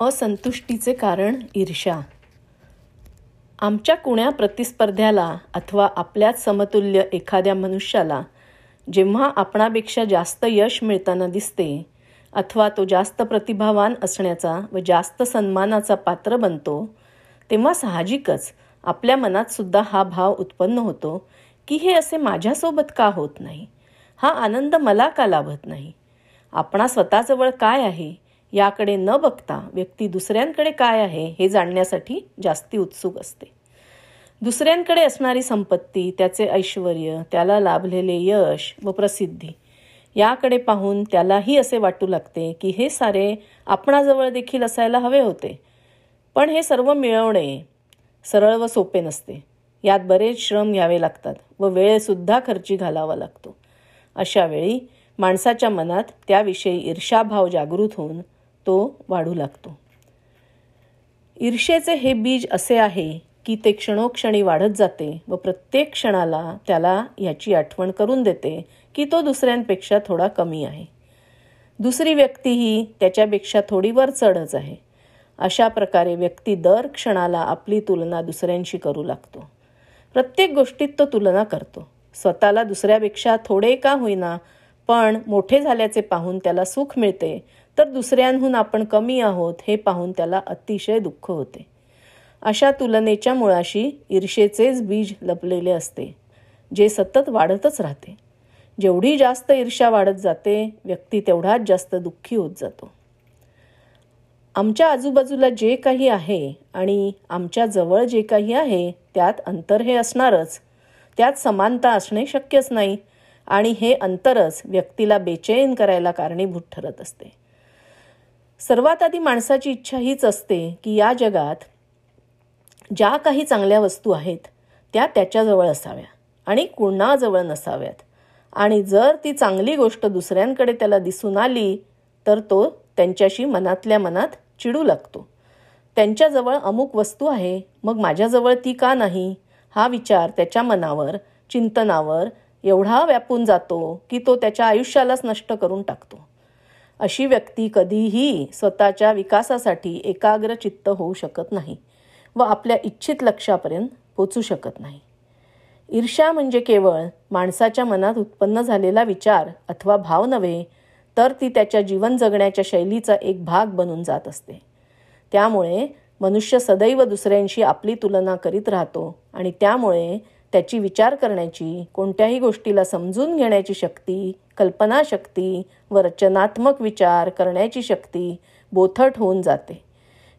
असंतुष्टीचे कारण ईर्ष्या. आमच्या कुण्या प्रतिस्पर्ध्याला अथवा आपल्याच समतुल्य एखाद्या मनुष्याला जेव्हा आपणापेक्षा जास्त यश मिळताना दिसते अथवा तो जास्त प्रतिभावान असण्याचा व जास्त सन्मानाचा पात्र बनतो तेव्हा साहजिकच आपल्या मनात सुद्धा हा भाव उत्पन्न होतो की हे असे माझ्यासोबत का होत नाही? हा आनंद मला का लाभत नाही? आपणा स्वतःजवळ काय आहे? याकडे न बघता व्यक्ती दुसऱ्यांकडे काय आहे हे जाणण्यासाठी जास्ती उत्सुक असते. दुसऱ्यांकडे असणारी संपत्ती त्याचे ऐश्वर त्याला लाभलेले यश व प्रसिद्धी याकडे पाहून त्यालाही असे वाटू लागते की हे सारे आपणाजवळ देखील असायला हवे होते. पण हे सर्व मिळवणे सरळ व सोपे नसते. यात बरेच श्रम घ्यावे लागतात व वेळसुद्धा खर्ची घालावा लागतो. अशावेळी माणसाच्या मनात त्याविषयी ईर्षाभाव जागृत होऊन तो वाढू लागतो. ईर्षेचे हे बीज असे आहे की ते क्षणोक्षणी वाढत जाते व प्रत्येक क्षणाला त्याला याची आठवण करून देते की तो दुसऱ्यांपेक्षा थोडा कमी आहे. दुसरी व्यक्ती ही त्याच्यापेक्षा थोडी वर चढच आहे. अशा प्रकारे व्यक्ती दर क्षणाला आपली तुलना दुसऱ्यांशी करू लागतो. प्रत्येक गोष्टीत तो तुलना करतो. स्वतःला दुसऱ्यापेक्षा थोडे का होईना पण मोठे झाल्याचे पाहून त्याला सुख मिळते तर दुसऱ्यांहून आपण कमी आहोत हे पाहून त्याला अतिशय दुःख होते. अशा तुलनेच्या मुळाशी ईर्षेचेच बीज लपलेले असते जे सतत वाढतच राहते. जेवढी जास्त ईर्ष्या वाढत जाते व्यक्ती तेवढाच जास्त दुःखी होत जातो. आमच्या आजूबाजूला जे काही आहे आणि आमच्या जवळ जे काही आहे त्यात अंतर हे असणारच. त्यात समानता असणे शक्यच नाही आणि हे अंतरच व्यक्तीला बेचैन करायला कारणीभूत ठरत असते. सर्वात आधी माणसाची इच्छा हीच असते की या जगात ज्या काही चांगल्या वस्तू आहेत त्या त्याच्याजवळ असाव्या आणि कुणाजवळ नसाव्यात. आणि जर ती चांगली गोष्ट दुसऱ्यांकडे त्याला दिसून आली तर तो त्यांच्याशी मनातल्या मनात चिडू लागतो. त्यांच्याजवळ अमुक वस्तू आहे मग माझ्याजवळ ती का नाही? हा विचार त्याच्या मनावर चिंतनावर एवढा व्यापून जातो की तो त्याच्या आयुष्यालाच नष्ट करून टाकतो. अशी व्यक्ती कधीही स्वतःच्या विकासासाठी एकाग्र चित्त होऊ शकत नाही व आपल्या इच्छित लक्षापर्यंत पोचू शकत नाही. ईर्ष्या म्हणजे केवळ माणसाच्या मनात उत्पन्न झालेला विचार अथवा भाव नव्हे तर ती त्याच्या जीवन जगण्याच्या शैलीचा एक भाग बनून जात असते. त्यामुळे मनुष्य सदैव दुसऱ्यांशी आपली तुलना करीत राहतो आणि त्यामुळे त्याची विचार करण्याची कोणत्याही गोष्टीला समजून घेण्याची शक्ती कल्पनाशक्ती व रचनात्मक विचार करण्याची शक्ती बोथट होऊन जाते.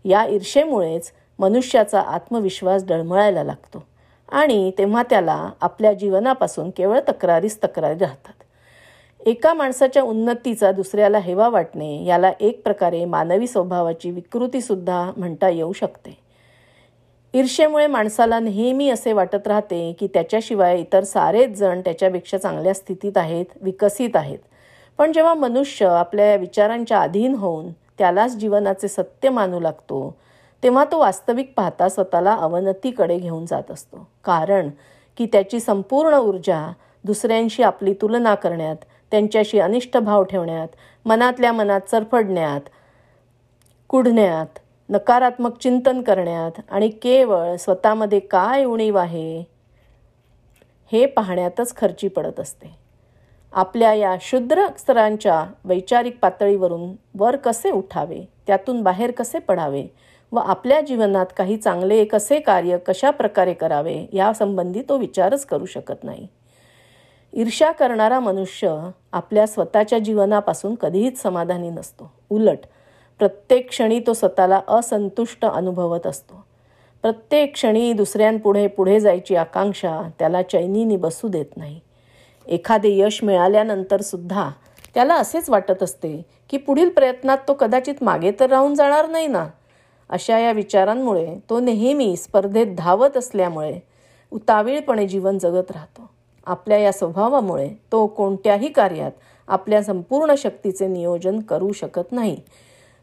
या ईर्षेमुळेच मनुष्याचा आत्मविश्वास डळमळायला लागतो आणि तेव्हा त्याला आपल्या जीवनापासून केवळ तक्रारीच तक्रारी राहतात. एका माणसाच्या उन्नतीचा दुसऱ्याला हेवा वाटणे याला एक प्रकारे मानवी स्वभावाची विकृतीसुद्धा म्हणता येऊ शकते. ईर्षेमुळे माणसाला नेहमी असे वाटत राहते की त्याच्याशिवाय इतर सारेच जण त्याच्यापेक्षा चांगल्या स्थितीत आहेत विकसित आहेत. पण जेव्हा मनुष्य आपल्या विचारांच्या अधीन होऊन त्यालाच जीवनाचे सत्य मानू लागतो तेव्हा तो वास्तविक पाहता स्वतःला अवनतीकडे घेऊन जात असतो. कारण की त्याची संपूर्ण ऊर्जा दुसऱ्यांशी आपली तुलना करण्यात त्यांच्याशी अनिष्ट भाव ठेवण्यात मनातल्या मनात चरफडण्यात कुढण्यात नकारात्मक चिंतन करण्यात आणि केवळ स्वतःमध्ये काय उणीव आहे हे पाहण्यातच खर्ची पडत असते. आपल्या या शुद्र स्तरांच्या वैचारिक पातळीवरून वर कसे उठावे त्यातून बाहेर कसे पडावे व आपल्या जीवनात काही चांगले कसे कार्य कशा प्रकारे करावे यासंबंधी तो विचारच करू शकत नाही. ईर्ष्या करणारा मनुष्य आपल्या स्वतःच्या जीवनापासून कधीच समाधानी नसतो. उलट प्रत्येक क्षणी तो स्वतःला असंतुष्ट अनुभवत असतो. प्रत्येक क्षणी दुसऱ्यांपुढे पुढे जायची आकांक्षा त्याला चैनीने बसू देत नाही. एखादे यश मिळाल्यानंतर सुद्धा त्याला असेच वाटत असते की पुढील प्रयत्नात तो कदाचित मागे तर राहून जाणार नाही ना? अशा या विचारांमुळे तो नेहमी स्पर्धेत धावत असल्यामुळे उतावीळपणे जीवन जगत राहतो. आपल्या या स्वभावामुळे तो कोणत्याही कार्यात आपल्या संपूर्ण शक्तीचे नियोजन करू शकत नाही.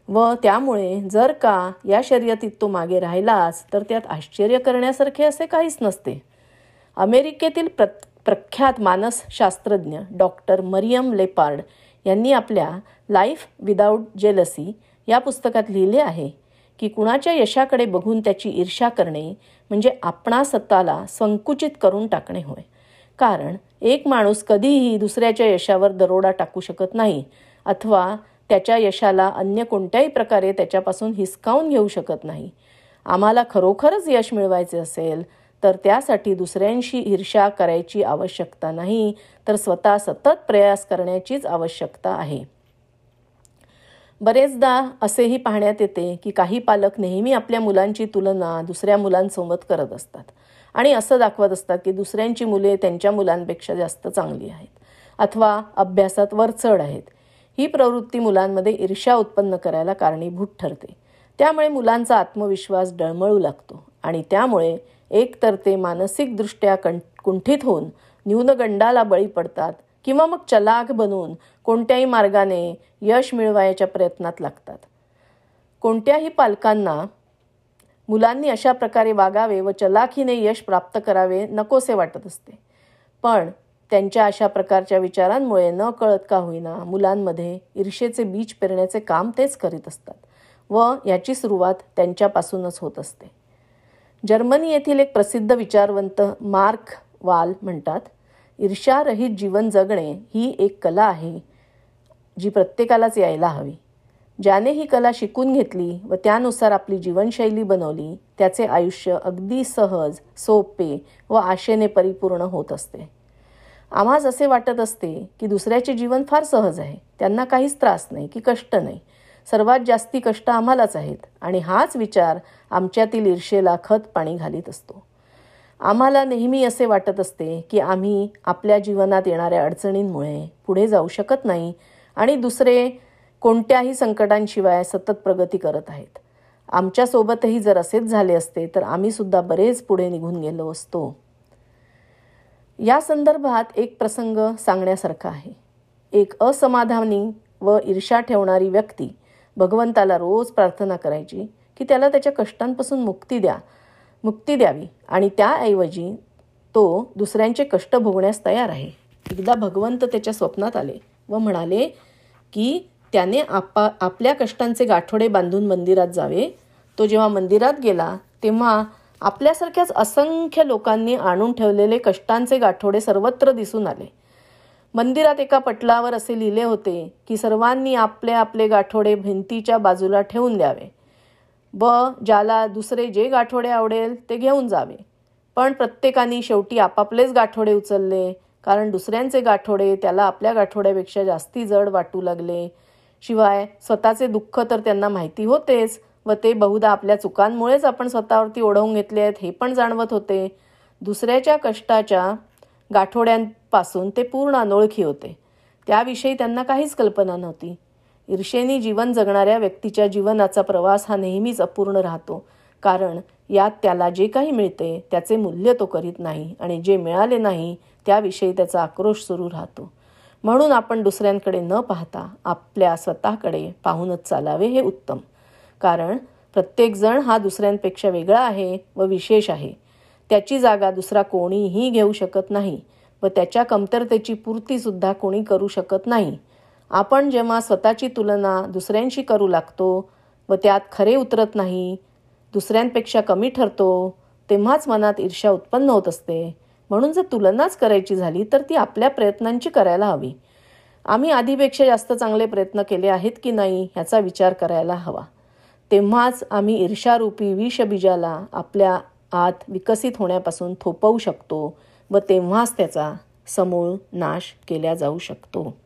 व त्यामुळे जर का या शर्यतीत तो मागे राहिलाच तर त्यात आश्चर्य करण्यासारखे असे काहीच नसते. अमेरिकेतील प्र प्रख्यात मानसशास्त्रज्ञ डॉक्टर मरियम लेपार्ड यांनी आपल्या लाईफ विदाऊट जेलसी या पुस्तकात लिहिले आहे की कुणाच्या यशाकडे बघून त्याची ईर्ष्या करणे म्हणजे आपणा स्वतःला संकुचित करून टाकणे होय. कारण एक माणूस कधीही दुसऱ्याच्या यशावर दरोडा टाकू शकत नाही अथवा त्याच्या यशाला अन्य कोणत्याही प्रकारे त्याच्यापासून हिसकावून घेऊ शकत नाही. आम्हाला खरोखरच यश मिळवायचे असेल तर त्यासाठी दुसऱ्यांशी ईर्ष्या करायची आवश्यकता नाही तर स्वतः सतत प्रयास करण्याचीच आवश्यकता आहे. बरेचदा असेही पाहण्यात येते की काही पालक नेहमी आपल्या मुलांची तुलना दुसऱ्या मुलांसोबत करत असतात आणि असं दाखवत असतात की दुसऱ्यांची मुले त्यांच्या मुलांपेक्षा जास्त चांगली आहेत. अथवा अभ्यासात वरचढ आहेत. ही प्रवृत्ती मुलांमध्ये ईर्ष्या उत्पन्न करायला कारणीभूत ठरते. त्यामुळे मुलांचा आत्मविश्वास डळमळू लागतो आणि त्यामुळे एकतर ते मानसिकदृष्ट्या कं कुंठित होऊन न्यूनगंडाला बळी पडतात किंवा मग चलाख बनून कोणत्याही मार्गाने यश मिळवायच्या प्रयत्नात लागतात. कोणत्याही पालकांना मुलांनी अशा प्रकारे वागावे व चलाखीने यश प्राप्त करावे नकोसे वाटत असते. पण त्यांच्या अशा प्रकारच्या विचारांमुळे न कळत का होईना मुलांमध्ये ईर्षेचे बीज पेरण्याचे काम तेच करीत असतात व याची सुरुवात त्यांच्यापासूनच होत असते. जर्मनी येथील एक प्रसिद्ध विचारवंत मार्क वाल म्हणतात ईर्षारहित जीवन जगणे ही एक कला आहे जी प्रत्येकालाच यायला हवी. ज्याने ही कला शिकून घेतली व त्यानुसार आपली जीवनशैली बनवली त्याचे आयुष्य अगदी सहज सोपे व आशेने परिपूर्ण होत असते. आम्हाच असे वाटत असते की दुसऱ्याचे जीवन फार सहज आहे. त्यांना काहीच त्रास नाही की कष्ट नाही. सर्वात जास्ती कष्ट आम्हालाच आहेत आणि हाच विचार आमच्यातील ईर्षेला खत पाणी घालीत असतो. आम्हाला नेहमी असे वाटत असते की आम्ही आपल्या जीवनात येणाऱ्या अडचणींमुळे पुढे जाऊ शकत नाही आणि दुसरे कोणत्याही संकटांशिवाय सतत प्रगती करत आहेत. आमच्यासोबतही जर असेच झाले असते तर आम्हीसुद्धा बरेच पुढे निघून गेलो असतो. या संदर्भात एक प्रसंग सांगण्यासारखा आहे. एक असमाधानी व ईर्षा ठेवणारी व्यक्ती भगवंताला रोज प्रार्थना करायची की त्याला त्याच्या कष्टांपासून मुक्ती द्या मुक्ती द्यावी आणि त्याऐवजी तो दुसऱ्यांचे कष्ट भोगण्यास तयार आहे. एकदा भगवंत त्याच्या स्वप्नात आले व म्हणाले की त्याने आपा आपल्या कष्टांचे गाठोडे बांधून मंदिरात जावे. तो जेव्हा मंदिरात गेला तेव्हा आपल्यासारख्याच असंख्य लोकांनी आणून ठेवलेले कष्टांचे गाठोडे सर्वत्र दिसून आले. मंदिरात एका पटलावर असे लिहिले होते की सर्वांनी आपले आपले गाठोडे भिंतीच्या बाजूला ठेवून द्यावे. व ज्याला दुसरे जे गाठोडे आवडेल ते घेऊन जावे. पण प्रत्येकाने शेवटी आपापलेच गाठोडे उचलले कारण दुसऱ्यांचे गाठोडे त्याला आपल्या गाठोड्यापेक्षा जास्ती जड वाटू लागले. शिवाय स्वतःचे दुःख तर त्यांना माहिती होतेच व ते बहुधा आपल्या चुकांमुळेच आपण स्वतःवरती ओढवून घेतले आहेत हे पण जाणवत होते. दुसऱ्याच्या कष्टाच्या गाठोड्यांपासून ते पूर्ण अनोळखी होते. त्याविषयी त्यांना काहीच कल्पना नव्हती. ईर्षेनी जीवन जगणाऱ्या व्यक्तीच्या जीवनाचा प्रवास हा नेहमीच अपूर्ण राहतो. कारण यात त्याला जे काही मिळते त्याचे मूल्य तो करीत नाही आणि जे मिळाले नाही त्याविषयी त्याचा आक्रोश सुरू राहतो. म्हणून आपण दुसऱ्यांकडे न पाहता आपल्या स्वतःकडे पाहूनच चालावे हे उत्तम. कारण प्रत्येकजण हा दुसऱ्यांपेक्षा वेगळा आहे व विशेष आहे. त्याची जागा दुसरा कोणीही घेऊ शकत नाही व त्याच्या कमतरतेची पूर्तीसुद्धा कोणी करू शकत नाही. आपण जेव्हा स्वतःची तुलना दुसऱ्यांशी करू लागतो व त्यात खरे उतरत नाही दुसऱ्यांपेक्षा कमी ठरतो तेव्हाच मनात ईर्ष्या उत्पन्न होत असते. म्हणून जर तुलनाच करायची झाली तर ती आपल्या प्रयत्नांची करायला हवी. आम्ही आधीपेक्षा जास्त चांगले प्रयत्न केले आहेत की नाही ह्याचा विचार करायला हवा. तेव्हाच आम्ही ईर्षारूपी विषबीजाला आपल्या आत विकसित होण्यापासून थोपवू शकतो व तेव्हाच त्याचा समूळ नाश केला जाऊ शकतो.